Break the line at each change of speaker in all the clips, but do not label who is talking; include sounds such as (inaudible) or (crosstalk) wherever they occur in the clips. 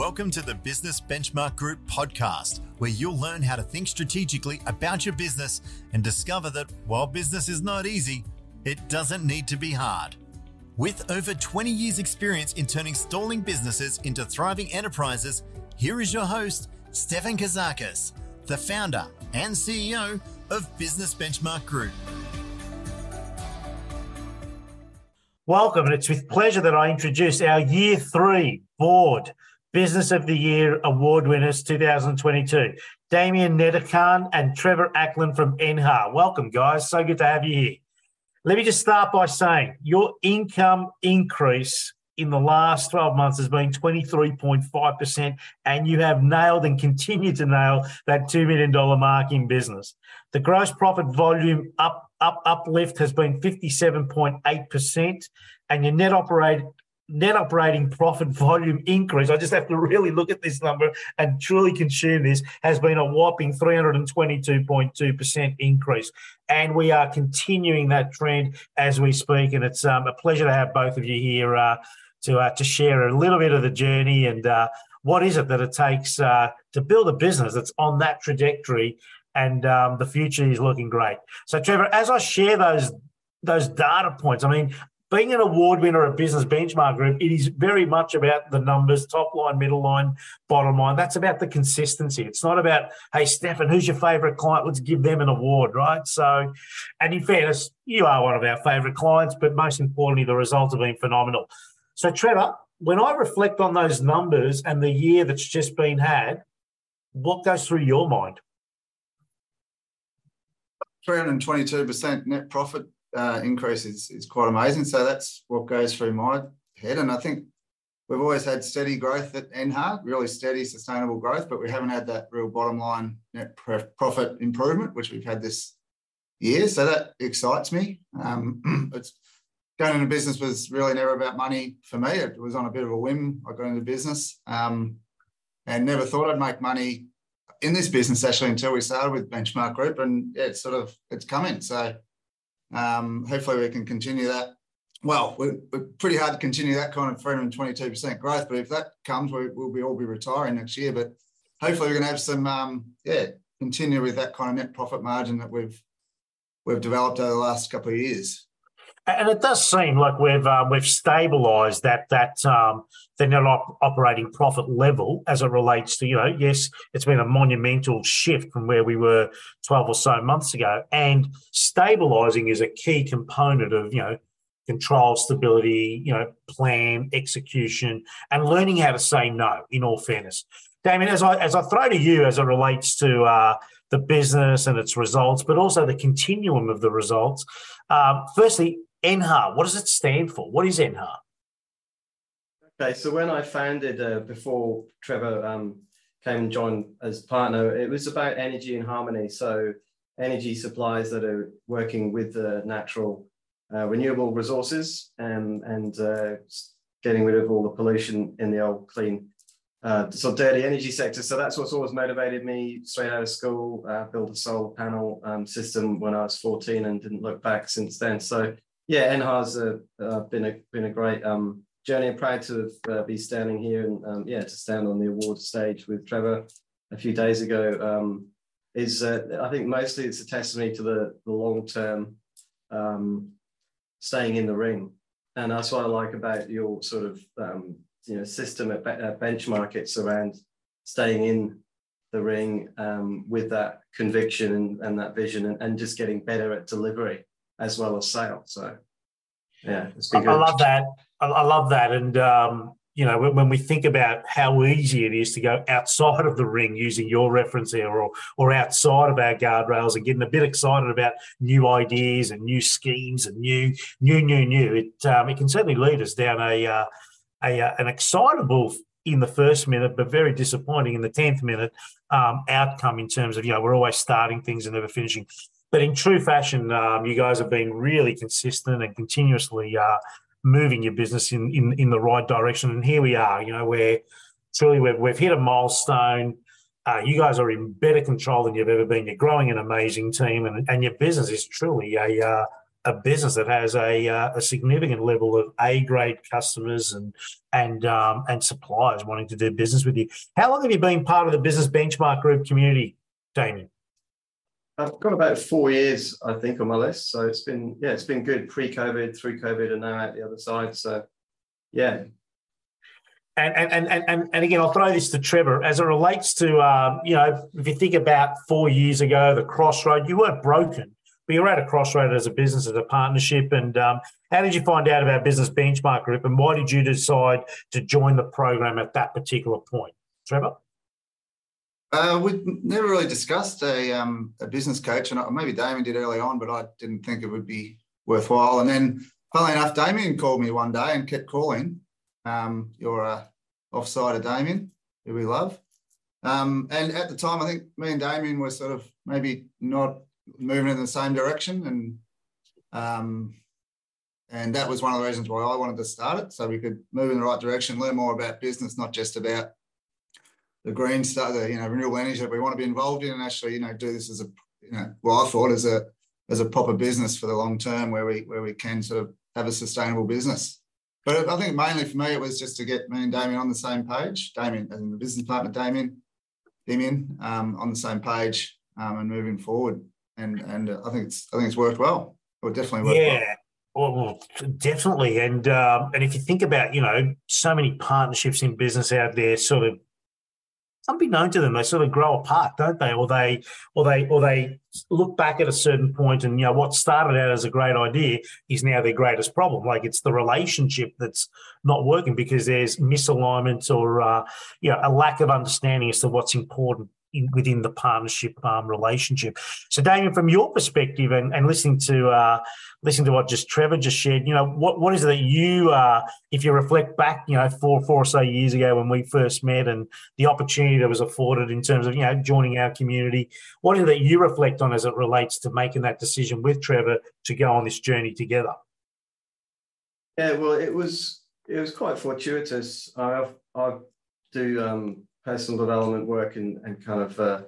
Welcome to the Business Benchmark Group podcast, where you'll learn how to think strategically about your business and discover that while business is not easy, it doesn't need to be hard. With over 20 years' experience in turning stalling businesses into thriving enterprises, here is your host, Stefan Kazakis, the founder and CEO of Business Benchmark Group.
Welcome, and it's with pleasure that I introduce our year three board. Business of the Year award winners 2022, Damien Nederkan and Trevor Ackland from Enha. Welcome, guys. So good to have you here. Let me just start by saying your income increase in the last 12 months has been 23.5%, and you have nailed and continue to nail that $2 million mark in business. The gross profit volume up, up uplift has been 57.8%, and your net operating net operating profit (laughs) volume increase, I just have to really look at this number and truly consume this, has been a whopping 322.2% increase. And we are continuing that trend as we speak. And it's um, a pleasure to have both of you here uh, to, uh, to share a little bit of the journey and uh, what is it that it takes uh, to build a business that's on that trajectory and um, the future is looking great. So, Trevor, as I share those those data points, I mean, being an award winner at Business Benchmark Group, it is very much about the numbers, top line, middle line, bottom line. That's about the consistency. It's not about, hey, Stefan, who's your favourite client? Let's give them an award, right? So, and in fairness, you are one of our favourite clients, but most importantly, the results have been phenomenal. So, Trevor, when I reflect on those numbers and the year that's just been had, what goes through your mind?
322% net profit uh, increase is, is quite amazing. So that's what goes through my head. And I think we've always had steady growth at Enha, really steady, sustainable growth, but we haven't had that real bottom line net profit improvement, which we've had this year. So that excites me. Um, (clears throat) it's going into business was really never about money for me. It was on a bit of a whim. I got into business um, and never thought I'd make money in this business actually until we started with Benchmark Group, and yeah, it's sort of it's coming. So um, hopefully, we can continue that. Well, we're, we're, pretty hard to continue that kind of 322% growth, but if that comes, we, will be all be retiring next year. But hopefully, we're going to have some, um, yeah, continue with that kind of net profit margin that we've we've developed over the last couple of years.
And it does seem like we've uh, we've stabilised that that um, the net op- operating profit level as it relates to you know yes it's been a monumental shift from where we were twelve or so months ago, and stabilising is a key component of you know control, stability, you know plan, execution, and learning how to say no. In all fairness, Damien, as I as I throw to you as it relates to uh, the business and its results, but also the continuum of the results. Um, firstly, Enha, what does it stand for? What is Enha?
Okay, so when I founded uh, before Trevor um, came and joined as partner, it was about energy and harmony. So energy supplies that are working with the natural uh, renewable resources and, and uh, getting rid of all the pollution in the old clean uh, sort of dirty energy sector. So that's what's always motivated me straight out of school. Uh, built a solar panel um, system when I was 14 and didn't look back since then. So yeah, Enha's uh, uh, been a been a great um, journey. I'm proud to uh, be standing here and um, yeah, to stand on the award stage with Trevor a few days ago. Um, is uh, I think mostly it's a testimony to the, the long term um, staying in the ring, and that's what I like about your sort of um, you know system at, at benchmark. It's around staying in the ring um, with that conviction and, and that vision, and, and just getting better at delivery as well as sale. So yeah, it's been
I, I love that. I, I, love that. And um, you know, when, when, we think about how easy it is to go outside of the ring using your reference there or or outside of our guardrails and getting a bit excited about new ideas and new schemes and new, new, new, new, it um, it can certainly lead us down a uh, a, uh, an excitable in the first minute, but very disappointing in the tenth minute um, outcome in terms of you know we're always starting things and never finishing. But in true fashion, um, you guys have been really consistent and continuously uh, moving your business in, in in the right direction. And here we are, you know, where truly we've, we've hit a milestone. Uh, you guys are in better control than you've ever been. You're growing an amazing team, and, and your business is truly a uh, a business that has a, uh, a significant level of A grade customers and and um, and suppliers wanting to do business with you. How long have you been part of the Business Benchmark Group community, Damien?
I've got about four years, I think, on my list. So it's been yeah, it's been good pre-COVID, through COVID, and now out the other side. So yeah.
And and and and, and again, I'll throw this to Trevor as it relates to um, you know if you think about four years ago, the crossroad, you weren't broken, but you're at a crossroad as a business, as a partnership. And um, how did you find out about Business Benchmark Group, and why did you decide to join the program at that particular point, Trevor?
Uh, we never really discussed a, um, a business coach, and maybe Damien did early on, but I didn't think it would be worthwhile. And then, funnily enough, Damien called me one day and kept calling. Um, you're a offside of Damien, who we love. Um, and at the time, I think me and Damien were sort of maybe not moving in the same direction, and um, and that was one of the reasons why I wanted to start it, so we could move in the right direction, learn more about business, not just about the green stuff, the you know renewable energy that we want to be involved in, and actually you know do this as a you know well I thought as a as a proper business for the long term where we where we can sort of have a sustainable business. But I think mainly for me it was just to get me and Damien on the same page. Damien, in the business partner, Damien, Damien, um, on the same page um, and moving forward. And and I think it's I think it's worked well. It definitely worked
yeah. well. Well, definitely, and um, and if you think about, you know, so many partnerships in business out there, sort of unbeknown to them, they sort of grow apart, don't they? Or they, or they, or they look back at a certain point, and you know what started out as a great idea is now their greatest problem. Like it's the relationship that's not working because there's misalignment or uh, you know a lack of understanding as to what's important in, within the partnership um, relationship. So, Damien, from your perspective, and, and listening to uh, listening to what just Trevor just shared, you know, what what is it that you, uh, if you reflect back, you know, four four or so years ago when we first met, and the opportunity that was afforded in terms of you know joining our community, what is it that you reflect on as it relates to making that decision with Trevor to go on this journey together?
Yeah, well, it was it was quite fortuitous. I I do um, personal development work and, and kind of uh,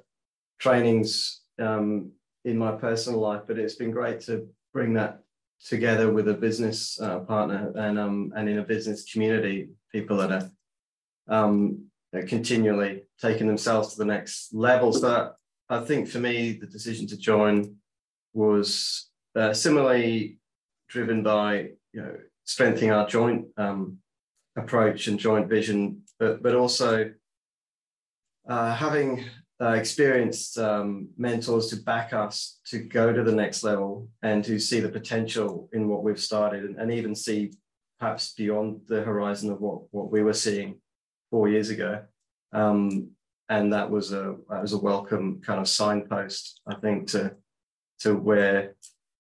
trainings um, in my personal life, but it's been great to bring that together with a business uh, partner and um, and in a business community, people that are, um, continually taking themselves to the next level. So I think for me, the decision to join was uh, similarly driven by you know strengthening our joint um, approach and joint vision, but but also uh, having uh, experienced um, mentors to back us to go to the next level and to see the potential in what we've started and, and even see perhaps beyond the horizon of what, what we were seeing four years ago. Um, and that was a that was a welcome kind of signpost, I think, to to where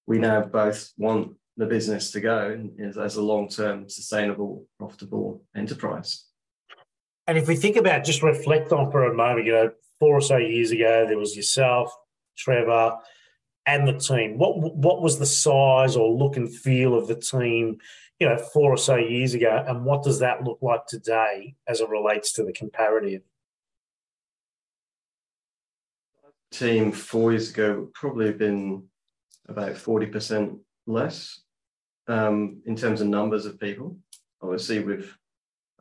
we now both want the business to go as a long-term, sustainable, profitable enterprise.
And if we think about just reflect on for a moment, you know, four or so years ago, there was yourself, Trevor, and the team. What what was the size or look and feel of the team, you know, four or so years ago, and what does that look like today as it relates to the comparative?
Team four years ago would probably have been about forty percent less um, in terms of numbers of people. Obviously, we've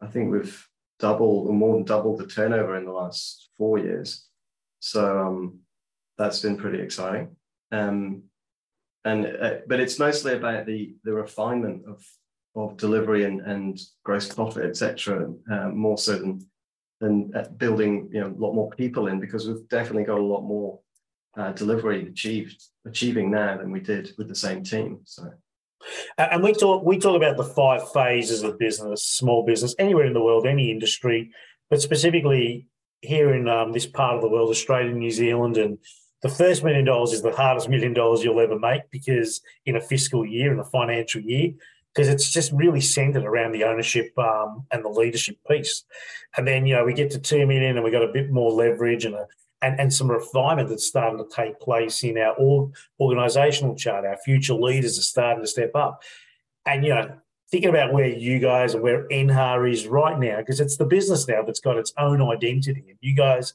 I think we've double or more than doubled the turnover in the last four years. So um, that's been pretty exciting. Um, and uh, but it's mostly about the the refinement of of delivery and, and gross profit, etc. Uh, more so than than uh, building you know a lot more people in because we've definitely got a lot more uh, delivery achieved achieving now than we did with the same team. So
and we talk we talk about the five phases of business, small business, anywhere in the world, any industry, but specifically here in um, this part of the world, Australia, New Zealand, and the first million dollars is the hardest million dollars you'll ever make because in a fiscal year, in a financial year, because it's just really centered around the ownership um, and the leadership piece. And then, you know, we get to two million and we got a bit more leverage and a and, and some refinement that's starting to take place in our org, organizational chart. Our future leaders are starting to step up. And, you know, thinking about where you guys and where Enha is right now, because it's the business now that's got its own identity. And you guys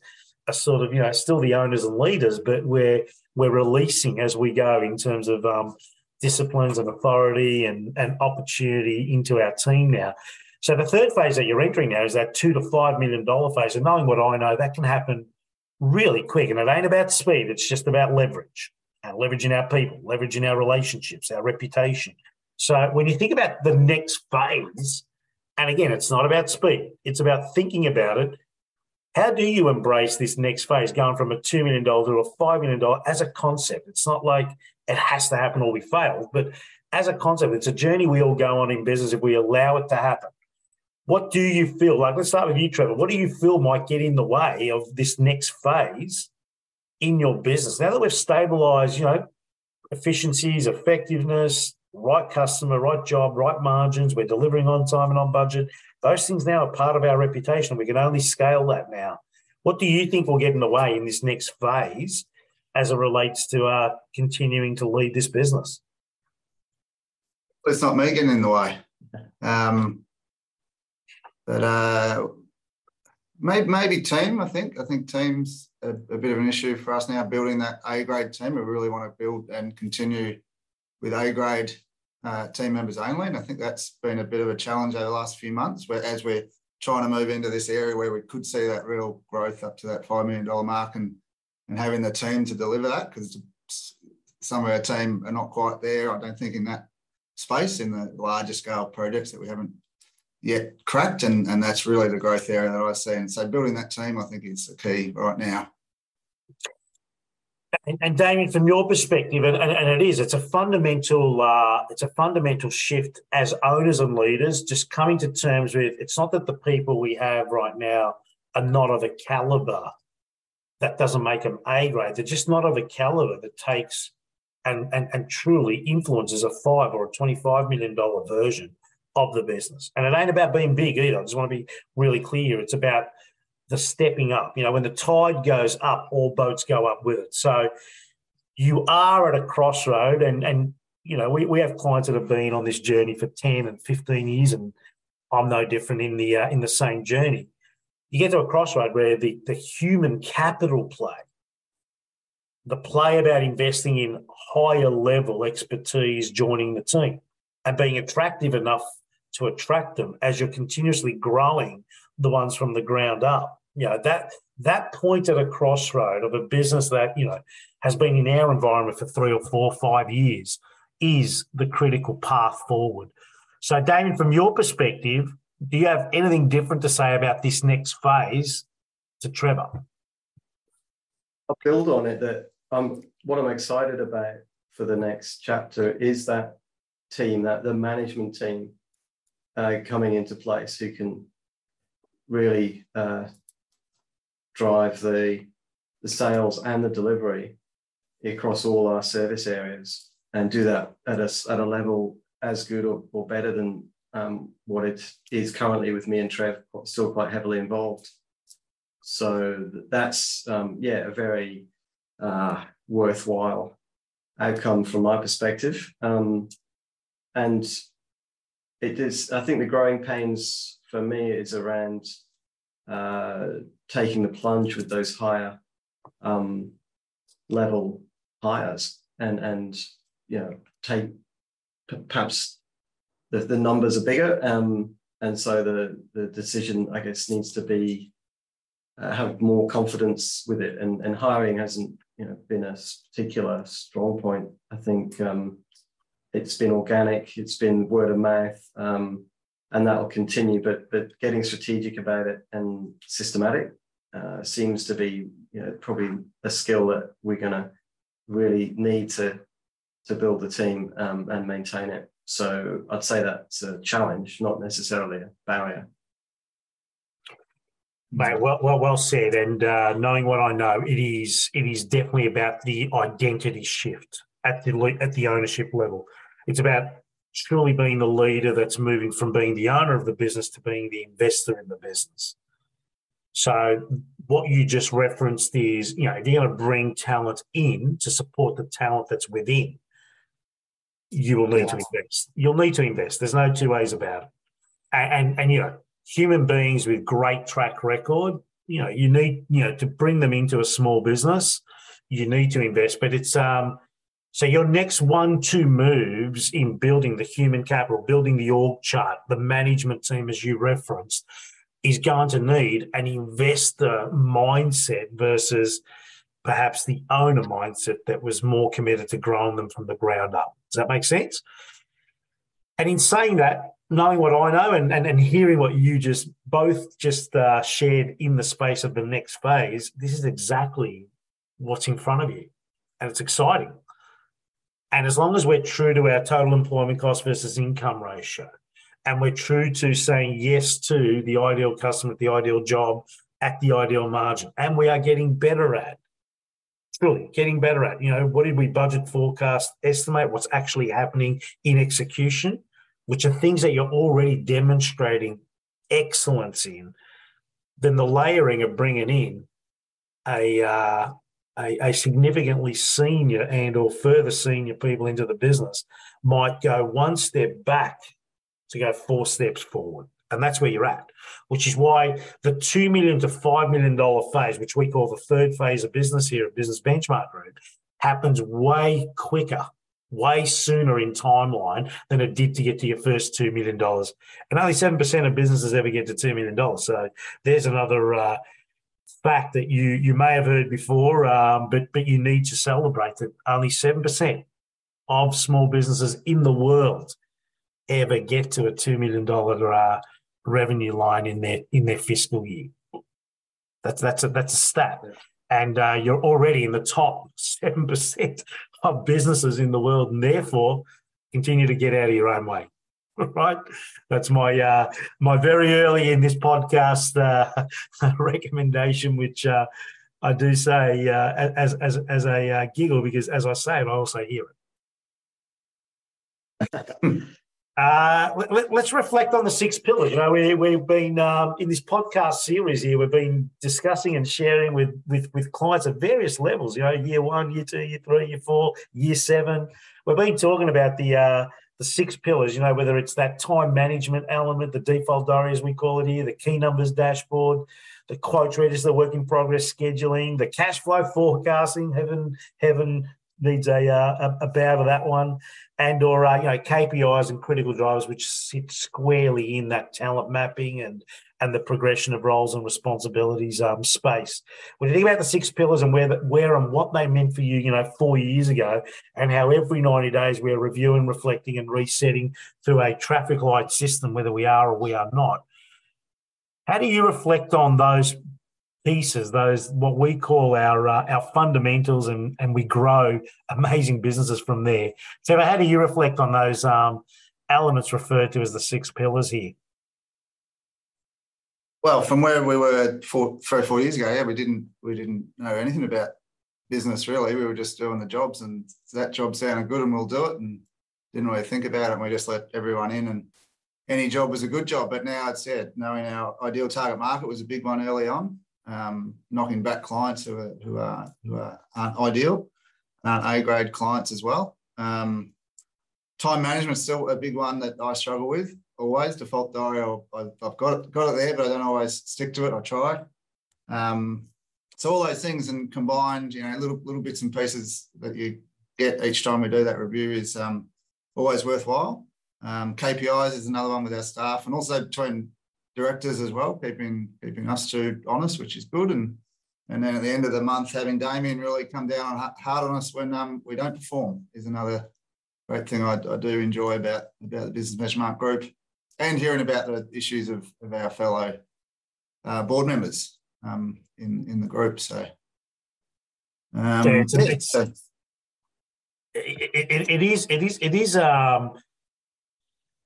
are sort of, you know, still the owners and leaders, but we're, we're releasing as we go in terms of um, disciplines and authority and, and opportunity into our team now. So the third phase that you're entering now is that two to five million dollar phase. And knowing what I know, that can happen really quick. And it ain't about speed, it's just about leverage and leveraging our people, leveraging our relationships, our reputation. So when you think about the next phase, and again, it's not about speed, it's about thinking about it. How do you embrace this next phase, going from a $2 million to a $5 million as a concept? It's not like it has to happen or we fail, but as a concept, it's a journey we all go on in business if we allow it to happen. What do you feel like? Let's start with you, Trevor. What do you feel might get in the way of this next phase in your business? Now that we've stabilized, you know, efficiencies, effectiveness, right customer, right job, right margins, we're delivering on time and on budget. Those things now are part of our reputation. We can only scale that now. What do you think will get in the way in this next phase as it relates to uh, continuing to lead this business?
It's not me getting in the way. Um, but uh, maybe, maybe team, I think. I think team's a, a, bit of an issue for us now, building that A grade team. We really want to build and continue with A grade uh, team members only. And I think that's been a bit of a challenge over the last few months, where as we're trying to move into this area where we could see that real growth up to that $5 million mark and, and having the team to deliver that, because some of our team are not quite there, I don't think, in that space in the larger scale projects that we haven't yet cracked. And, and that's really the growth area that I see. And so building that team, I think, is the key right now.
And, and Damien, from your perspective, and, and, it is, it's a fundamental, uh, it's a fundamental shift as owners and leaders, just coming to terms with. It's not that the people we have right now are not of a caliber that doesn't make them A grade. They're just not of a caliber that takes and, and, and truly influences a five or a $25 million version of the business. And it ain't about being big either. I just want to be really clear. It's about the stepping up. You know, when the tide goes up, all boats go up with it. So you are at a crossroad and and you know, we, we have clients that have been on this journey for 10 and 15 years, and I'm no different in the uh, in the same journey. You get to a crossroad where the, the human capital play, the play about investing in higher level expertise joining the team and being attractive enough to attract them as you're continuously growing the ones from the ground up. You know, that that point at a crossroad of a business that, you know, has been in our environment for three or four, five years is the critical path forward. So, Damien, from your perspective, do you have anything different to say about this next phase to Trevor?
I'll build on it that um, what I'm excited about for the next chapter is that team, that the management team uh, coming into place who can really uh, drive the, the sales and the delivery across all our service areas and do that at a, at a level as good or, or better than um, what it is currently with me and Trev, still quite heavily involved. So that's, um, yeah, a very uh, worthwhile outcome from my perspective. Um, and it is, I think the growing pains for me is around uh, taking the plunge with those higher um, level hires and and you know take perhaps the, the numbers are bigger um, and so the the decision I guess needs to be uh, have more confidence with it. And and hiring hasn't you know been a particular strong point I think um, it's been organic it's been word of mouth um, and that will continue. But but getting strategic about it and systematic uh, seems to be you know probably a skill that we're going to really need to to build the team um, and maintain it. So I'd say that's a challenge, not necessarily a barrier.
Mate, well, well, well said. And uh, knowing what I know, it is it is definitely about the identity shift at the at the ownership level. It's about truly being the leader that's moving from being the owner of the business to being the investor in the business. So what you just referenced is, you know, if you're going to bring talent in to support the talent that's within, you will need to invest. You'll need to invest. There's no two ways about it. And, and, and you know, human beings with great track record, you know, you need, you know, to bring them into a small business, you need to invest. But it's um So your next one, two moves in building the human capital, building the org chart, the management team, as you referenced, is going to need an investor mindset versus perhaps the owner mindset that was more committed to growing them from the ground up. Does that make sense? And in saying that, knowing what I know and, and, and hearing what you just both just uh, shared in the space of the next phase, this is exactly what's in front of you. And it's exciting. And as long as we're true to our total employment cost versus income ratio, and we're true to saying yes to the ideal customer the ideal job at the ideal margin, and we are getting better at, truly getting better at, you know, what did we budget, forecast, estimate, what's actually happening in execution, which are things that you're already demonstrating excellence in, then the layering of bringing in a uh, a, a, significantly senior and or further senior people into the business might go one step back to go four steps forward. And that's where you're at which is why the 2 million to 5 million dollar phase which we call the third phase of business here at business benchmark group happens way quicker way sooner in timeline than it did to get to your first $2 million and only 7% of businesses ever get to $2 million so there's another uh, fact that you you may have heard before, um, but but you need to celebrate that only seven percent of small businesses in the world ever get to a two million dollar uh, revenue line in their in their fiscal year. That's that's a that's a stat, and uh, you're already in the top seven percent of businesses in the world, and therefore continue to get out of your own way. (laughs) right? That's my uh, my very early in this podcast uh, (laughs) recommendation, which uh, I do say uh, as as as a uh, giggle because as I say it, I also hear it. (laughs) Uh, let, us reflect on the six pillars. You know, we, we've been um, in this podcast series here. We've been discussing and sharing with, with with clients at various levels. You know, year one, year two, year three, year four, year seven. We've been talking about the uh, the six pillars, you know, whether it's that time management element, the default diary as we call it here, the key numbers dashboard, the quote quotes register, work in progress scheduling, the cash flow forecasting. Heaven, heaven needs a uh, a, bow to that one, and or uh, you know KPIs and critical drivers, which sit squarely in that talent mapping and and the progression of roles and responsibilities um, space. When you think about the six pillars and where, where and what they meant for you, you know, four years ago, and how every 90 days we're reviewing, reflecting, and resetting through a traffic light system, whether we are or we are not. How do you reflect on those pieces, those what we call our uh, our fundamentals, and and we grow amazing businesses from there? So, how do you reflect on those um, elements referred to as the six pillars here?
Well, from where we were four, three or four years ago, yeah, we didn't we didn't know anything about business really. We were just doing the jobs, and that job sounded good, and we'll do it, and didn't really think about it. And we just let everyone in, and any job was a good job. But now it's said, knowing our ideal target market was a big one early on, um, knocking back clients who are who are who are, aren't ideal, aren't A grade clients as well. Um, time management is still a big one that I struggle with always default diary. I've, I've got it, got it there, but I don't always stick to it. I try. Um, so all those things and combined, you know, little little bits and pieces that you get each time we do that review is um, always worthwhile. Um, KPIs is another one with our staff, and also between directors as well, keeping keeping us two honest, which is good. And and then at the end of the month, having Damien really come down hard on us when um, we don't perform is another great thing I, I do enjoy about about the business benchmark group and hearing about the issues of, of our fellow uh, board members um, in in the group. So, um,
it's, it's, so it, it, it is it is it is um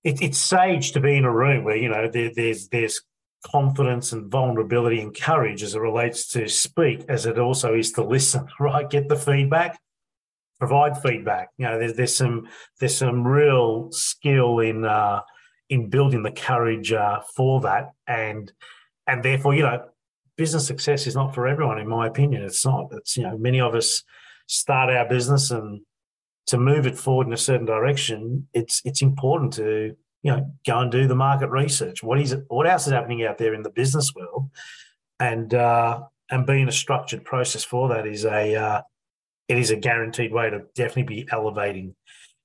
it, it's sage to be in a room where you know there, there's there's confidence and vulnerability and courage as it relates to speak as it also is to listen (laughs) right get the feedback provide feedback you know there's there's some there's some real skill in uh in building the courage uh, for that, and and therefore, you know, business success is not for everyone, in my opinion. It's not. It's you know, many of us start our business and to move it forward in a certain direction. It's it's important to you know go and do the market research. What is? What else is happening out there in the business world? And uh, and being a structured process for that is a uh, it is a guaranteed way to definitely be elevating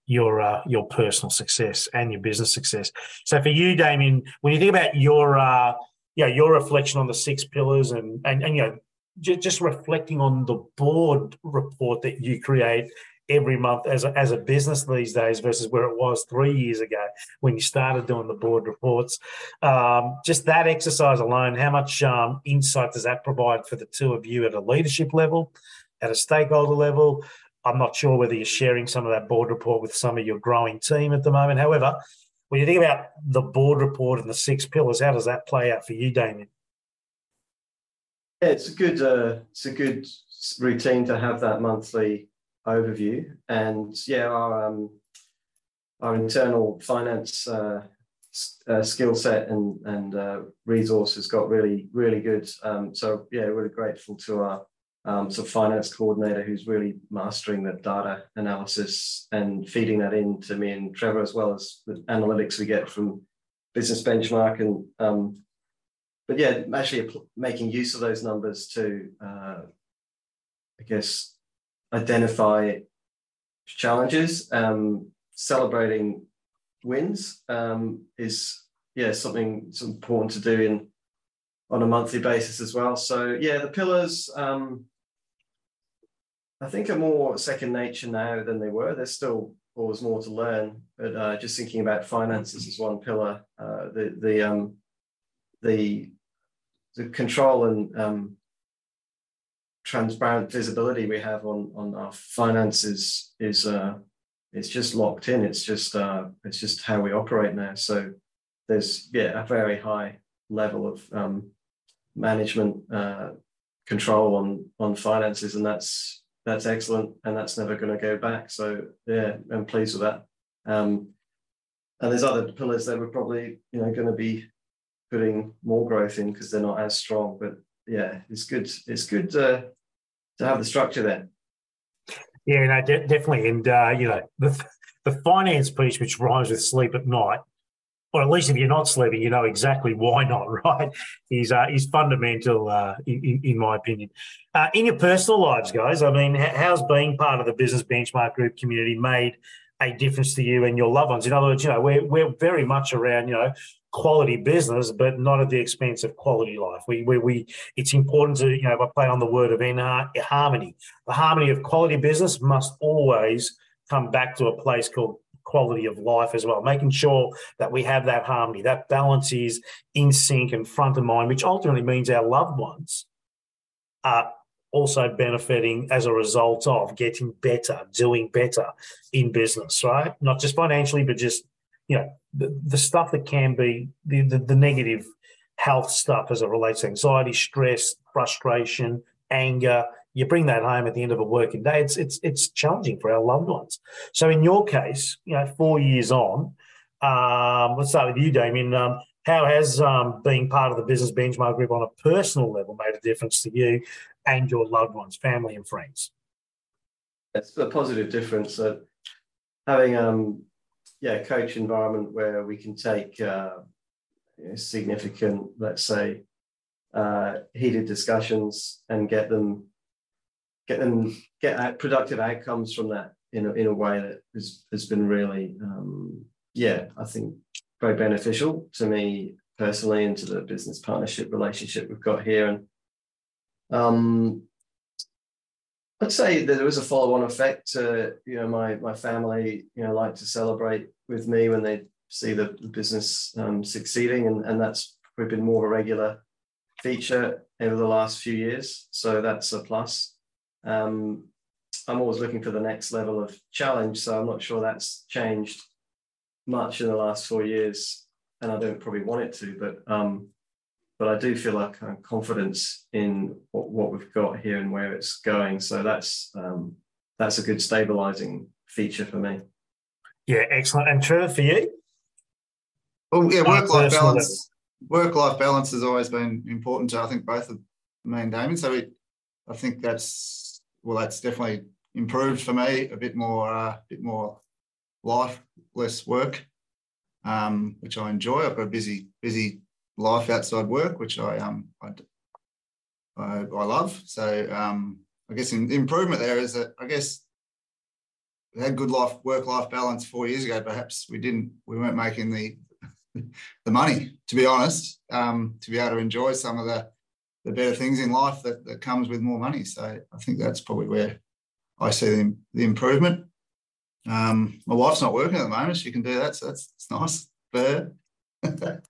your uh, your personal success and your business success. So for you, Damien, when you think about your uh, yeah your reflection on the six pillars and and, and you know just, just reflecting on the board report that you create every month as a, as a business these days versus where it was three years ago when you started doing the board reports. Um, just that exercise alone, how much um, insight does that provide for the two of you at a leadership level, at a stakeholder level? I'm not sure whether you're sharing some of that board report with some of your growing team at the moment. However, when you think about the board report and the six pillars, how does that play out for you, Damien?
Yeah, it's a good uh, it's a good routine to have that monthly overview. And yeah, our um, our internal finance uh, uh, skill set and and uh, resources got really really good. Um, so yeah, really grateful to our um, of finance coordinator who's really mastering the data analysis and feeding that in to me and Trevor as well as the analytics we get from Business Benchmark and um, but yeah, actually making use of those numbers to uh, I guess identify challenges. Um, celebrating wins um, is yeah something it's important to do in on a monthly basis as well. So yeah, the pillars um, I think are more second nature now than they were. There's still always more to learn, but uh, just thinking about finances as one pillar, uh, the the um, the the control and um, transparent visibility we have on on our finances is uh, it's just locked in. It's just uh, it's just how we operate now. So there's yeah a very high level of um, management uh, control on on finances, and that's that's excellent, and that's never going to go back. So yeah, I'm pleased with that. Um, and there's other pillars that we're probably you know going to be putting more growth in because they're not as strong. But yeah, it's good. It's good uh, to have the structure there.
Yeah, no, de- definitely. And uh, you know, the the finance piece, which rhymes with sleep at night, or at least if you're not sleeping, you know exactly why not, (laughs) right? Is uh, is fundamental, uh, in, in, in my opinion. Uh, in your personal lives, guys, I mean, how's being part of the business benchmark group community made a difference to you and your loved ones? In other words, you know, we're we're very much around, you know, quality business, but not at the expense of quality life. We, we, we it's important to, you know, I play on the word of harmony. The harmony of quality business must always come back to a place called quality of life as well, making sure that we have that harmony, that balance is in sync and front of mind, which ultimately means our loved ones are also benefiting as a result of getting better, doing better in business, right? Not just financially, but just you know the, the stuff that can be the, the, the negative health stuff as it relates to anxiety, stress, frustration, anger. You bring that home at the end of a working day. It's it's it's challenging for our loved ones. So in your case, you know, four years on, um, let's start with you, Damien. Um, how has um, being part of the business benchmark group on a personal level made a difference to you and your loved ones, family, and friends?
It's a positive difference. Uh, having um, yeah coach environment where we can take uh, significant, let's say, uh, heated discussions and get them get them get productive outcomes from that in a, in a way that has, has been really um, yeah I think very beneficial to me personally and to the business partnership relationship we've got here and um, I'd say that there was a follow-on effect. To, you know, my my family, you know, like to celebrate with me when they see the, the business um, succeeding, and and that's probably been more of a regular feature over the last few years. So that's a plus. Um, I'm always looking for the next level of challenge, so I'm not sure that's changed much in the last four years, and I don't probably want it to, but um, but I do feel like kind of confidence in what, what we've got here and where it's going. So that's um, that's a good stabilizing feature for me.
Yeah, excellent. And Trevor, for you?
Well, yeah, work life balance. Work life balance has always been important to I think both of me and Damien. So we, I think that's well, that's definitely improved for me. A bit more, a uh, bit more life, less work, um, which I enjoy. I've got a busy, busy life outside work, which I um I, I, I love. So um, I guess in, improvement there is that I guess we had good life work life balance four years ago. Perhaps we didn't. We weren't making the (laughs) the money, to be honest, um, to be able to enjoy some of the the better things in life that, that comes with more money. So I think that's probably where I see the, the improvement. Um, my wife's not working at the moment. She can do that, so that's, (laughs) that's nice for her.
um,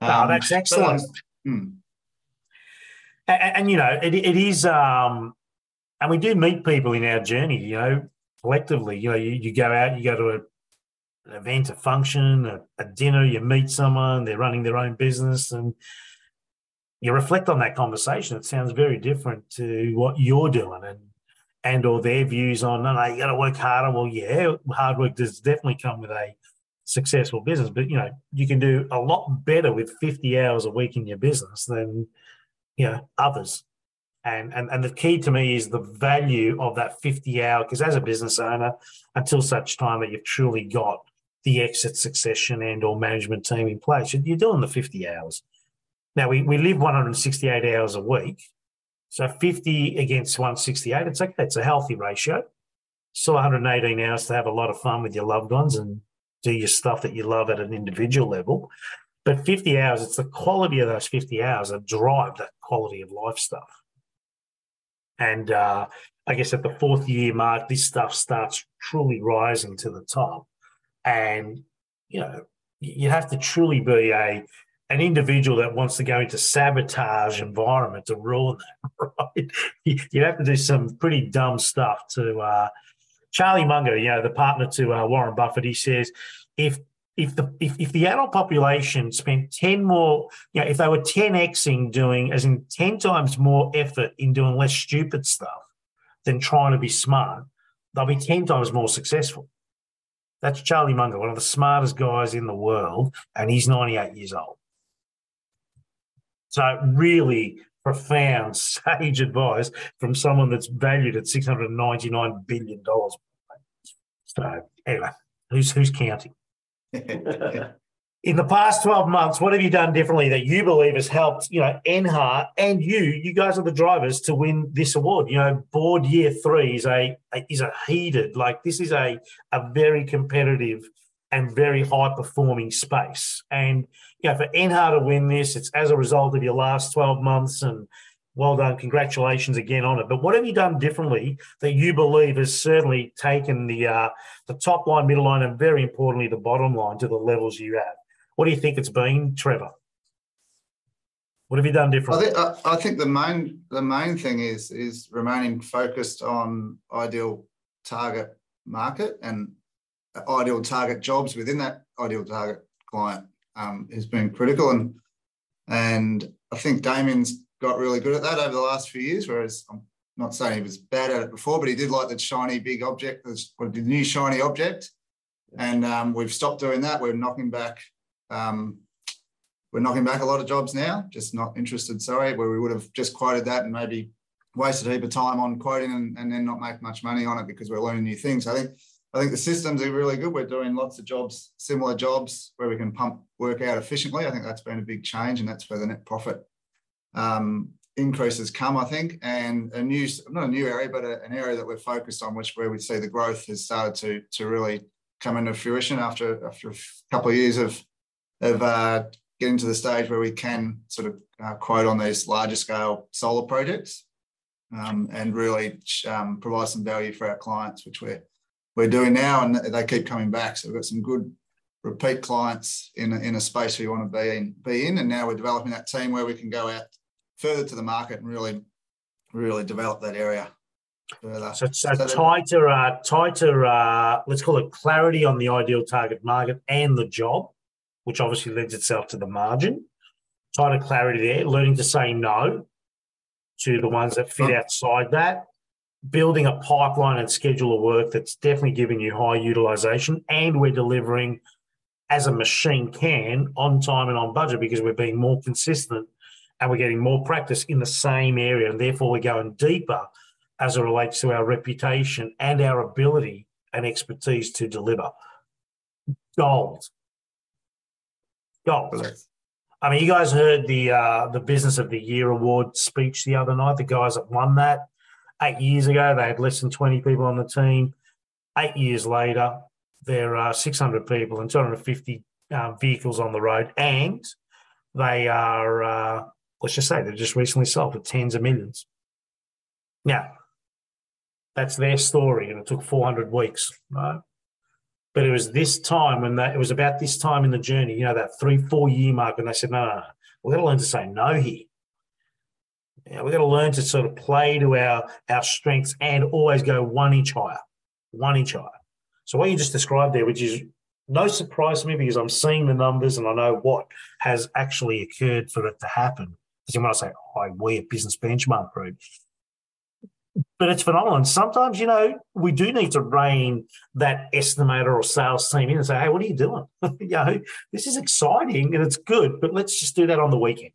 no, that's excellent. Hmm. And, and, you know, it, it is, um, and we do meet people in our journey. You know, collectively. You know, you, you go out, you go to a, an event, a function, a, a dinner, you meet someone, they're running their own business, and you reflect on that conversation. It sounds very different to what you're doing, and and or their views on, no, no, you got to work harder. Well, yeah, hard work does definitely come with a successful business, but you know, you can do a lot better with 50 hours a week in your business than you know others. And, and, and the key to me is the value of that 50 hour, because as a business owner, until such time that you've truly got the exit succession and or management team in place, you're doing the 50 hours. Now we, we live 168 hours a week. So 50 against 168, it's okay. It's a healthy ratio. Still 118 hours to have a lot of fun with your loved ones and do your stuff that you love at an individual level. But 50 hours, it's the quality of those 50 hours that drive that quality of life stuff. And uh, I guess at the fourth year mark, this stuff starts truly rising to the top. And, you know, you have to truly be a an individual that wants to go into sabotage environment to ruin that, (laughs) right? You have to do some pretty dumb stuff to. Uh, Charlie Munger, you know, the partner to uh, Warren Buffett, he says, if if the if, if the adult population spent 10 more, you know, if they were 10xing doing as in 10 times more effort in doing less stupid stuff than trying to be smart, they'll be 10 times more successful. That's Charlie Munger, one of the smartest guys in the world, and he's 98 years old. So really profound, (laughs) sage advice from someone that's valued at $699 billion. So anyway, who's who's counting? (laughs) in the past 12 months, what have you done differently that you believe has helped, you know, Enha and you, you guys are the drivers to win this award. You know, board year three is a, a is a heated, like this is a a very competitive and very high performing space. And you know, for Enha to win this, it's as a result of your last 12 months and well done. Congratulations again on it. But what have you done differently that you believe has certainly taken the uh, the top line, middle line, and very importantly the bottom line to the levels you have? What do you think it's been, Trevor? What have you done differently?
I think, I think the main the main thing is is remaining focused on ideal target market and ideal target jobs within that ideal target client um, has been critical and and I think Damien's got really good at that over the last few years. Whereas I'm not saying he was bad at it before, but he did like the shiny big object, the new shiny object. And um, we've stopped doing that. We're knocking back. Um, we're knocking back a lot of jobs now. Just not interested. Sorry, where we would have just quoted that and maybe wasted a heap of time on quoting and, and then not make much money on it because we're learning new things. I think I think the systems are really good. We're doing lots of jobs, similar jobs where we can pump work out efficiently. I think that's been a big change, and that's where the net profit um, increases come, I think, and a new, not a new area, but a, an area that we're focused on, which where we see the growth has started to to really come into fruition after after a couple of years of of uh, getting to the stage where we can sort of uh, quote on these larger scale solar projects um, and really um, provide some value for our clients, which we're we're doing now, and they keep coming back. So we've got some good repeat clients in a, in a space we want to be in, be in, and now we're developing that team where we can go out further to the market and really, really develop that area further.
So, so, so tighter, uh, tighter. Uh, let's call it clarity on the ideal target market and the job, which obviously lends itself to the margin. Tighter clarity there. Learning to say no to the ones that fit outside that. Building a pipeline and schedule of work that's definitely giving you high utilization, and we're delivering as a machine can on time and on budget because we're being more consistent and we're getting more practice in the same area, and therefore we're going deeper as it relates to our reputation and our ability and expertise to deliver. Gold. Gold. I mean, you guys heard the uh, the Business of the Year award speech the other night. The guys that won that, Eight years ago, they had less than 20 people on the team. Eight years later, there are 600 people and 250 um, vehicles on the road, and they are, uh, let's just say, they've just recently sold for tens of millions. Now, that's their story, and it took 400 weeks, right? But it was this time and it was about this time in the journey, you know, that three, four year mark, and they said, no, no, no, we've got to learn to say no here. Yeah, we've got to learn to sort of play to our our strengths and always go one inch higher, one inch higher. So what you just described there, which is no surprise to me because I'm seeing the numbers and I know what has actually occurred for it to happen. Because you might say, oh, we a business benchmark group but it's phenomenal. Sometimes, you know, we do need to rein that estimator or sales team in and say, hey, what are you doing? (laughs) you know, this is exciting and it's good, but let's just do that on the weekend.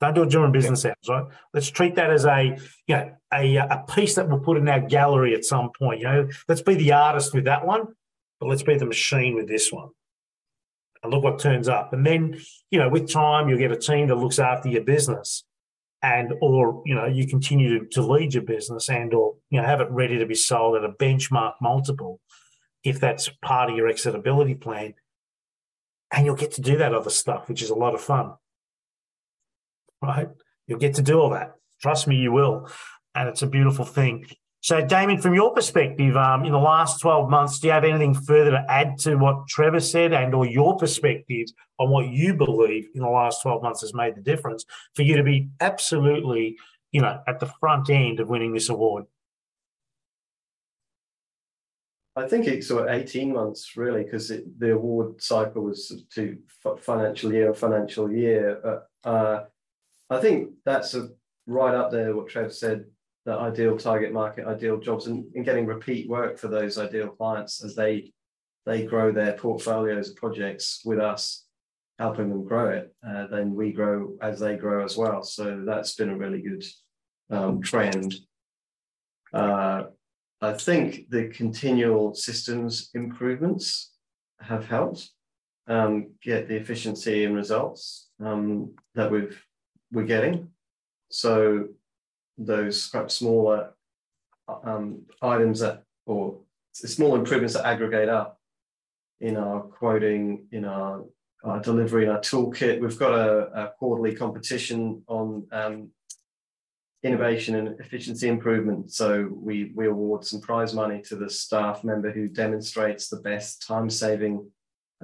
Don't do it during business hours, right? Let's treat that as a, you know, a, uh, a piece that we'll put in our gallery at some point. You know, let's be the artist with that one, but let's be the machine with this one. And look what turns up. And then, you know, with time, you'll get a team that looks after your business and or you know you continue to, to lead your business and or you know have it ready to be sold at a benchmark multiple if that's part of your exitability plan and you'll get to do that other stuff which is a lot of fun right you'll get to do all that trust me you will and it's a beautiful thing so, Damien, from your perspective, um, in the last 12 months, do you have anything further to add to what Trevor said and or your perspective on what you believe in the last 12 months has made the difference for you to be absolutely, you know, at the front end of winning this award?
I think it's sort of 18 months really, because the award cycle was to financial year, financial year. Uh, I think that's a, right up there what Trev said the ideal target market, ideal jobs, and, and getting repeat work for those ideal clients as they they grow their portfolios of projects with us, helping them grow it. Uh, then we grow as they grow as well. So that's been a really good um, trend. Uh, I think the continual systems improvements have helped um, get the efficiency and results um, that we've we're getting. So those perhaps smaller um, items that, or small improvements that aggregate up in our quoting, in our, our delivery, in our toolkit. We've got a, a quarterly competition on um, innovation and efficiency improvement. So we, we award some prize money to the staff member who demonstrates the best time saving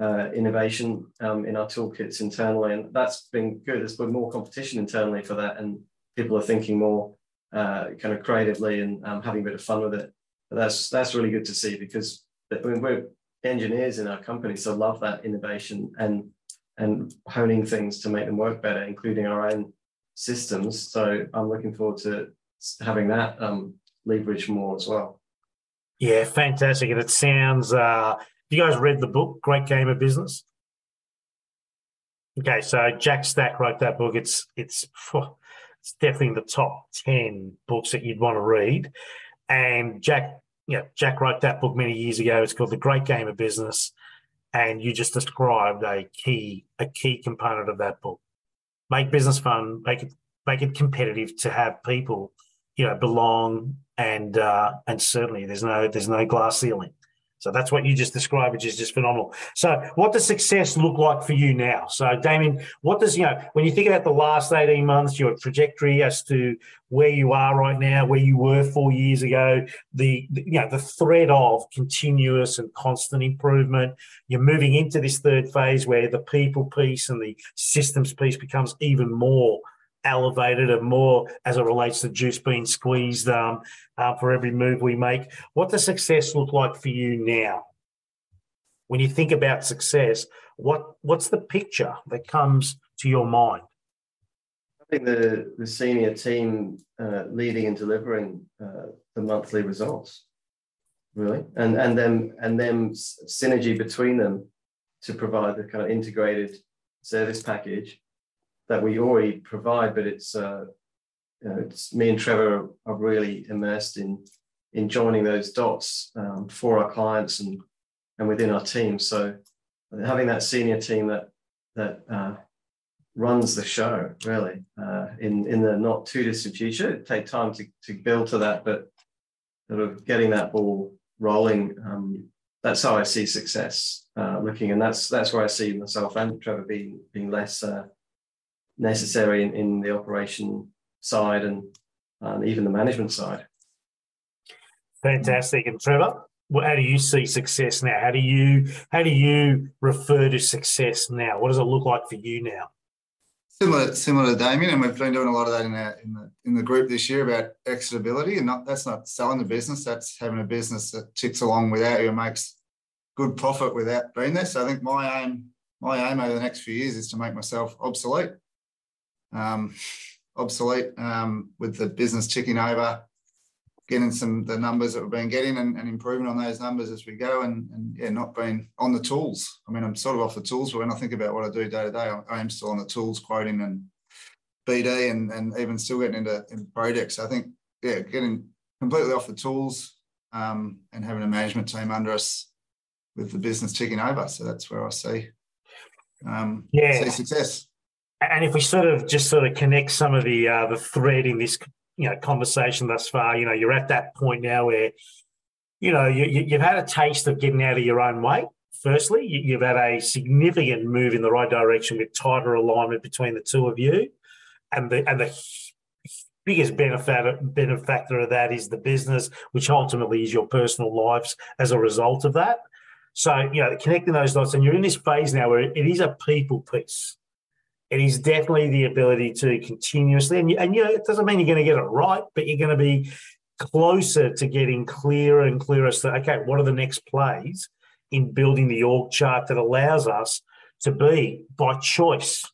uh, innovation um, in our toolkits internally. And that's been good. There's been more competition internally for that. And people are thinking more uh, kind of creatively and um, having a bit of fun with it. But that's that's really good to see because I mean, we're engineers in our company, so love that innovation and and honing things to make them work better, including our own systems. So I'm looking forward to having that um, leverage more as well.
Yeah, fantastic. And it sounds. Uh, you guys read the book, Great Game of Business? Okay, so Jack Stack wrote that book. It's it's it's definitely in the top 10 books that you'd want to read. And Jack, yeah, Jack wrote that book many years ago. It's called The Great Game of Business. And you just described a key, a key component of that book. Make business fun, make it make it competitive to have people, you know, belong and uh, and certainly there's no there's no glass ceiling. So that's what you just described, which is just phenomenal. So, what does success look like for you now? So, Damien, what does you know when you think about the last eighteen months, your trajectory as to where you are right now, where you were four years ago, the, the you know the thread of continuous and constant improvement. You're moving into this third phase where the people piece and the systems piece becomes even more elevated and more as it relates to juice being squeezed um, uh, for every move we make. What does success look like for you now? When you think about success, what what's the picture that comes to your mind?
I think the, the senior team uh, leading and delivering uh, the monthly results, really, and and them and them synergy between them to provide the kind of integrated service package that we already provide, but it's uh, you know, it's me and Trevor are really immersed in in joining those dots um, for our clients and and within our team. So having that senior team that that uh, runs the show really uh, in in the not too distant future. It take time to to build to that, but sort of getting that ball rolling. Um, that's how I see success uh, looking, and that's that's where I see myself and Trevor being being less uh, necessary in, in the operation side and um, even the management side.
Fantastic, and Trevor, how do you see success now? How do you how do you refer to success now? What does it look like for you now?
Similar, similar to Damien, and we've been doing a lot of that in, our, in the in the group this year about exitability, and not, that's not selling the business. That's having a business that ticks along without you and makes good profit without being there. So I think my aim, my aim over the next few years is to make myself obsolete, um, obsolete um, with the business ticking over, getting some the numbers that we've been getting and, and improving on those numbers as we go, and, and, yeah, not being on the tools. I mean, I'm sort of off the tools, but when I think about what I do day to day, I, I am still on the tools, quoting and BD, and and even still getting into, into projects. I think yeah, getting completely off the tools um, and having a management team under us with the business ticking over. So that's where I see um, yeah see success.
And if we sort of just sort of connect some of the uh, the thread in this you know conversation thus far. You know, you're at that point now where you know you, you've had a taste of getting out of your own way. Firstly, you've had a significant move in the right direction with tighter alignment between the two of you, and the and the biggest benefactor benefactor of that is the business, which ultimately is your personal lives as a result of that. So, you know, connecting those dots, and you're in this phase now where it is a people piece it is definitely the ability to continuously, and, and you know, it doesn't mean you're going to get it right, but you're going to be closer to getting clearer and clearer as to, okay, what are the next plays in building the org chart that allows us to be by choice,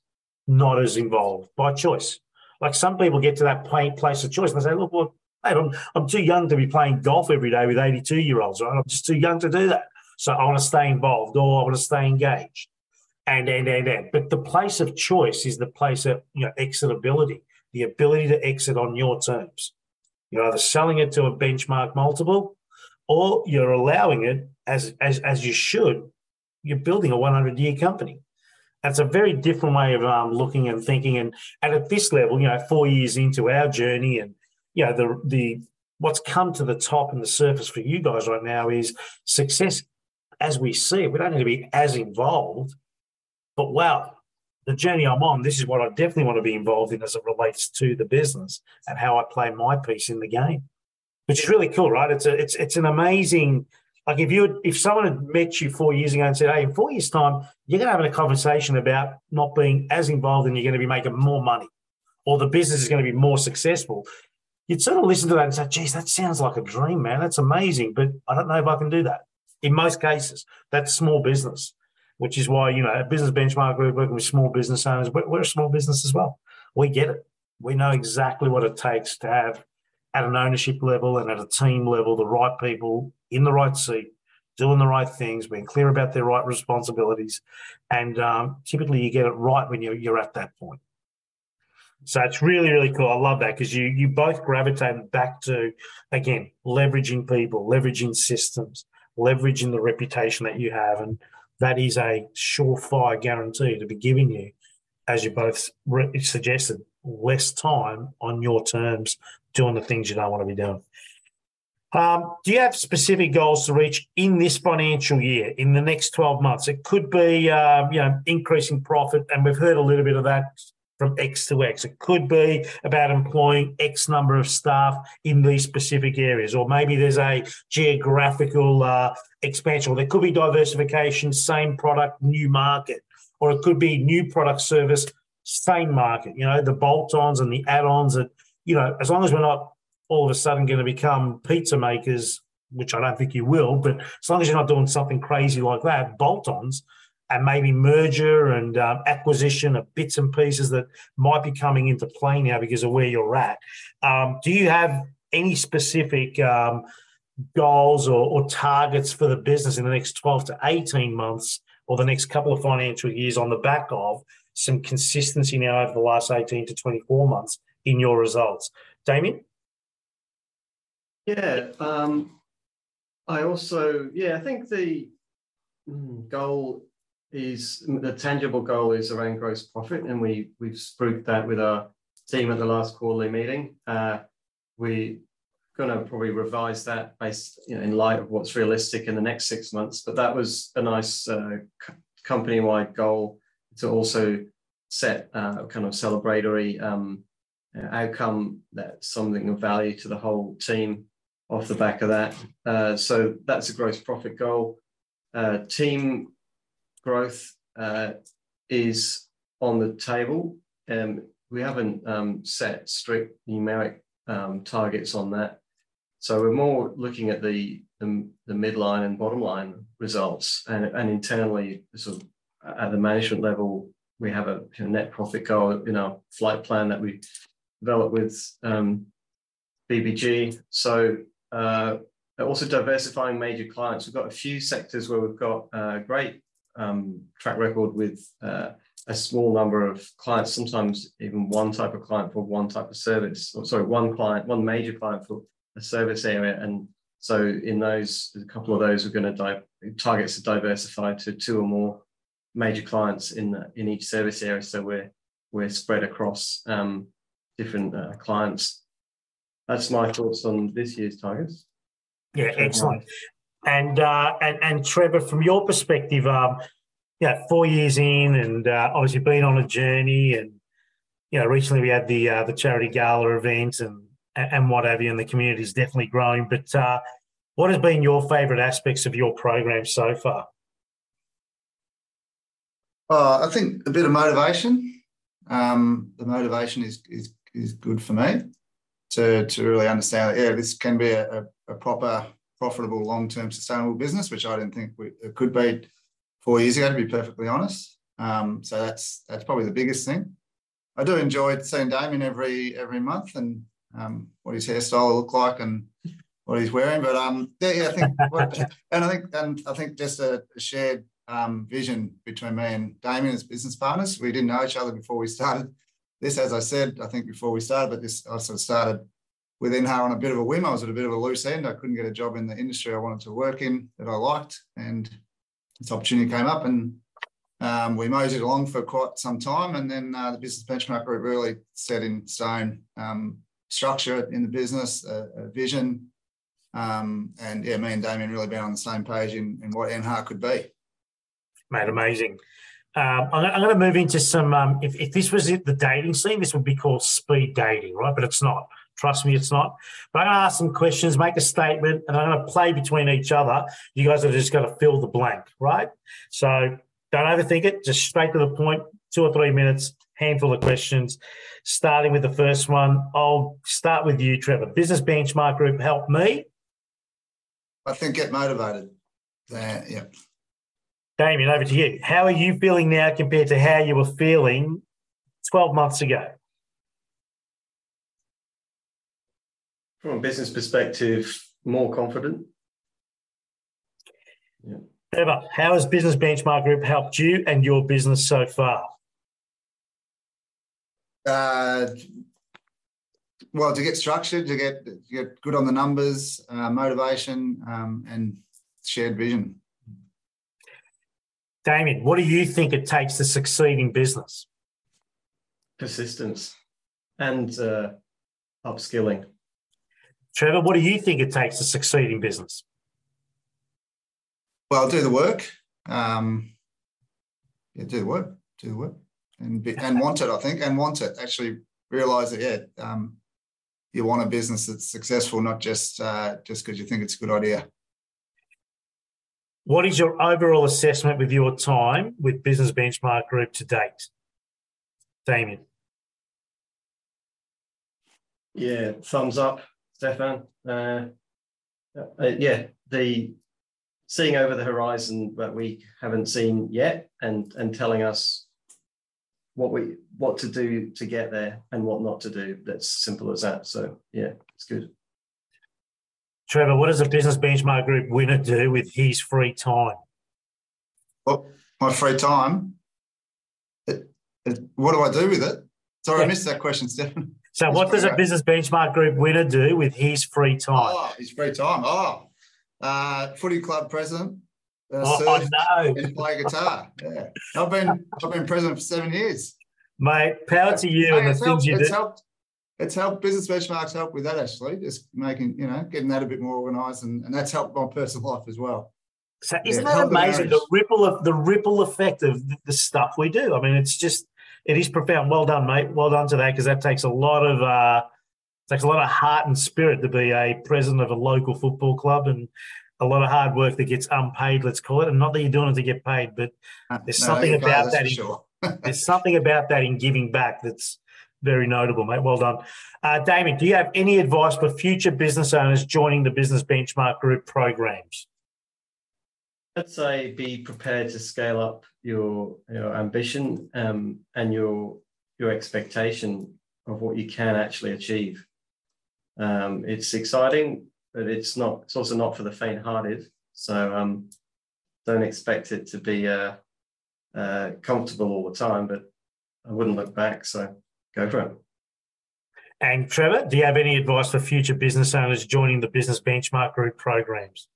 not as involved, by choice. Like some people get to that place of choice and they say, look, well, I'm, I'm too young to be playing golf every day with 82 year olds, right? I'm just too young to do that. So I want to stay involved or I want to stay engaged and and and and. But the place of choice is the place of you know exitability, the ability to exit on your terms. You're either selling it to a benchmark multiple, or you're allowing it as as as you should. You're building a 100 year company. That's a very different way of um, looking and thinking. And, and at this level, you know, four years into our journey, and you know the the what's come to the top and the surface for you guys right now is success as we see it. We don't need to be as involved but wow, the journey I'm on, this is what I definitely want to be involved in as it relates to the business and how I play my piece in the game, which is really cool, right? It's a, it's it's an amazing. Like if you if someone had met you four years ago and said, "Hey, in four years' time, you're going to have a conversation about not being as involved and you're going to be making more money, or the business is going to be more successful," you'd sort of listen to that and say, "Geez, that sounds like a dream, man. That's amazing, but I don't know if I can do that." In most cases, that's small business which is why, you know, a business benchmark, we're working with small business owners. We're, we're a small business as well. We get it. We know exactly what it takes to have at an ownership level and at a team level the right people in the right seat, doing the right things, being clear about their right responsibilities. And um, typically you get it right when you're, you're at that point. So it's really, really cool. I love that because you you both gravitate back to again leveraging people, leveraging systems, leveraging the reputation that you have, and that is a surefire guarantee to be giving you, as you both suggested, less time on your terms doing the things you don't want to be doing. Um, do you have specific goals to reach in this financial year, in the next 12 months? It could be, um, you know, increasing profit, and we've heard a little bit of that from X to X. It could be about employing X number of staff in these specific areas, or maybe there's a geographical uh, expansion, or there could be diversification, same product, new market, or it could be new product service, same market. You know, the bolt ons and the add ons that, you know, as long as we're not all of a sudden going to become pizza makers, which I don't think you will, but as long as you're not doing something crazy like that, bolt ons and maybe merger and um, acquisition of bits and pieces that might be coming into play now because of where you're at. Um, do you have any specific um, goals or, or, targets for the business in the next 12 to 18 months or the next couple of financial years on the back of some consistency now over the last 18 to 24 months in your results? Damien?
Yeah. Um, I also, yeah, I think the mm, goal is the tangible goal is around gross profit, and we we've spruiked that with our team at the last quarterly meeting. Uh, we going to probably revise that based you know, in light of what's realistic in the next six months. But that was a nice uh, company-wide goal to also set uh, kind of celebratory um, outcome that's something of value to the whole team off the back of that. Uh, so that's a gross profit goal. Uh, team growth uh, is on the table. Um, we haven't um, set strict numeric um, targets on that. So we're more looking at the, the, midline and bottom line results and, internally sort of at the management level, we have a net profit goal in our flight plan that we developed with BBG. So uh, also diversifying major clients. We've got a few sectors where we've got a great um, track record with uh, a small number of clients, sometimes even one type of client for one type of service, or sorry, one client, one major client for a service area. And so in those, a couple of those are going to targets to diversify to two or more major clients in in each service area. So we're we're spread across um, different uh, clients. That's my thoughts on this year's targets.
Yeah, excellent. And uh, and and Trevor, from your perspective, um, yeah, four years in, and uh, obviously been on a journey, and you know, recently we had the uh, the charity gala event, and and what have you, and the community is definitely growing. But uh, what has been your favourite aspects of your program so far?
Uh, I think a bit of motivation. Um, the motivation is, is is good for me to to really understand that yeah, this can be a, a proper, profitable, long term, sustainable business, which I didn't think we, it could be four years ago, to be perfectly honest. Um, so that's that's probably the biggest thing. I do enjoy seeing Damien every every month and um, what his hairstyle look like and what he's wearing. But um, yeah, yeah I think, (laughs) what, and I think, and I think just a, a shared um, vision between me and Damien as business partners. We didn't know each other before we started this, as I said, I think before we started, but this I sort of started with Enha on a bit of a whim. I was at a bit of a loose end. I couldn't get a job in the industry I wanted to work in that I liked, and this opportunity came up, and um, we moseyed along for quite some time. And then uh, the business benchmark group really set in stone um, structure in the business, a, a vision, um, and yeah, me and Damien really been on the same page in, in what Enha could be.
Mate, amazing. Um, I'm, I'm, going to move into some. Um, if, if, this was the dating scene, this would be called speed dating, right? But it's not. Trust me, it's not. But I'm going to ask some questions, make a statement, and I'm going to play between each other. You guys are just going to fill the blank, right? So don't overthink it. Just straight to the point. Two or three minutes, handful of questions. Starting with the first one, I'll start with you, Trevor. Business Benchmark Group help me.
I think get motivated. Uh, yeah.
Damien, over to you. How are you feeling now compared to how you were feeling 12 months ago?
From a business perspective, more confident.
Yeah. Eva, how has Business Benchmark Group helped you and your business so far?
Uh, well, to get structured, to get, to get good on the numbers, uh, motivation, um, and shared vision.
Damien, what do you think it takes to succeed in business?
Persistence and uh, upskilling.
Trevor, what do you think it takes to succeed in business?
Well, do the work. Um, yeah, do the work. Do the work, and be, and want it. I think, and want it. Actually, realize that yeah, um, you want a business that's successful, not just uh, just because you think it's a good idea.
What is your overall assessment with your time with Business Benchmark Group to date? Damien.
Yeah, thumbs up, Stefan. Uh, uh, yeah, the seeing over the horizon that we haven't seen yet, and and telling us what we what to do to get there and what not to do. That's simple as that. So yeah, it's good.
Trevor, what does a business benchmark group winner do with his free time?
Well, my free time. It, it, what do I do with it? Sorry, yeah. I missed that question, Stephen.
So, what does a business benchmark group winner do with his free time?
Oh, his free time. Oh, uh, footy club president, uh,
Oh, no.
and play guitar. Yeah, I've been I've been president for seven years.
Mate, power to you and the
it's,
things
helped,
you
it's
do.
helped. It's helped business benchmarks help with that actually, just making you know getting that a bit more organised, and, and that's helped my personal life as well.
So isn't
Yeah,
that
held the
amazing? The ripple of the ripple effect of the, the stuff we do. I mean, it's just it is profound. Well done, mate. Well done to that because that takes a lot of uh, takes a lot of heart and spirit to be a president of a local football club and a lot of hard work that gets unpaid. Let's call it, and not that you're doing it to get paid, but There's something about that in-
Sure. (laughs)
there's (laughs) something about that in giving back that's very notable, mate. Well done, uh, Damien. Do you have any advice for future business owners joining the Business Benchmark Group programs?
I'd say be prepared to scale up your your ambition um, and your your expectation of what you can actually achieve. Um, it's exciting, but it's not. It's also not for the faint-hearted. So um, don't expect it to be uh, uh, comfortable all the time. But I wouldn't look back. So go for it.
And Trevor, do you have any advice for future business owners joining the Business Benchmark Group programs?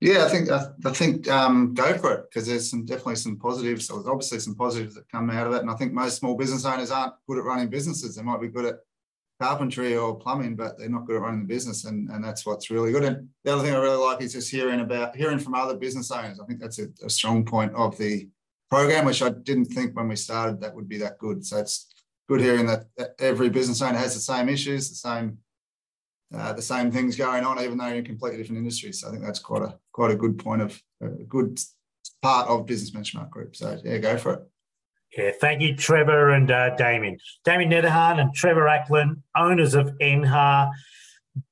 Yeah, I think I, I think um, go for it because there's some definitely some positives. There's obviously some positives that come out of it, and I think most small business owners aren't good at running businesses. They might be good at carpentry or plumbing, but they're not good at running the business, and, and that's what's really good. And the other thing I really like is just hearing about hearing from other business owners. I think that's a, a strong point of the program, which I didn't think when we started that would be that good. So it's good hearing that every business owner has the same issues, the same uh, the same things going on, even though you're in completely different industries. So I think that's quite a quite a good point of a good part of business benchmark group. So yeah, go for it.
Yeah, thank you, Trevor and uh, Damien. Damien Nederhan and Trevor Ackland, owners of NHA,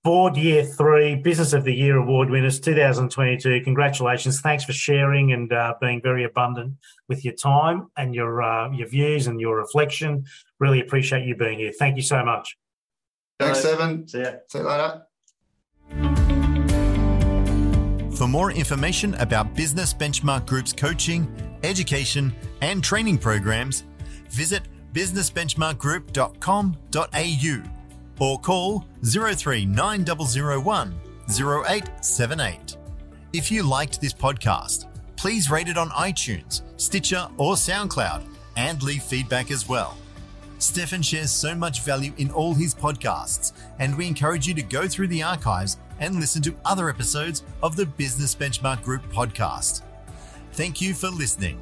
Board Year Three, Business of the Year Award winners 2022. Congratulations. Thanks for sharing and uh, being very abundant with your time and your, uh, your views and your reflection. Really appreciate you being here. Thank you so much.
Thanks,
Bye.
Evan.
See ya.
See you later.
For more information about Business Benchmark Group's coaching, education, and training programs, visit businessbenchmarkgroup.com.au or call 039001 0878. If you liked this podcast, please rate it on iTunes, Stitcher, or SoundCloud and leave feedback as well. Stefan shares so much value in all his podcasts, and we encourage you to go through the archives and listen to other episodes of the Business Benchmark Group podcast. Thank you for listening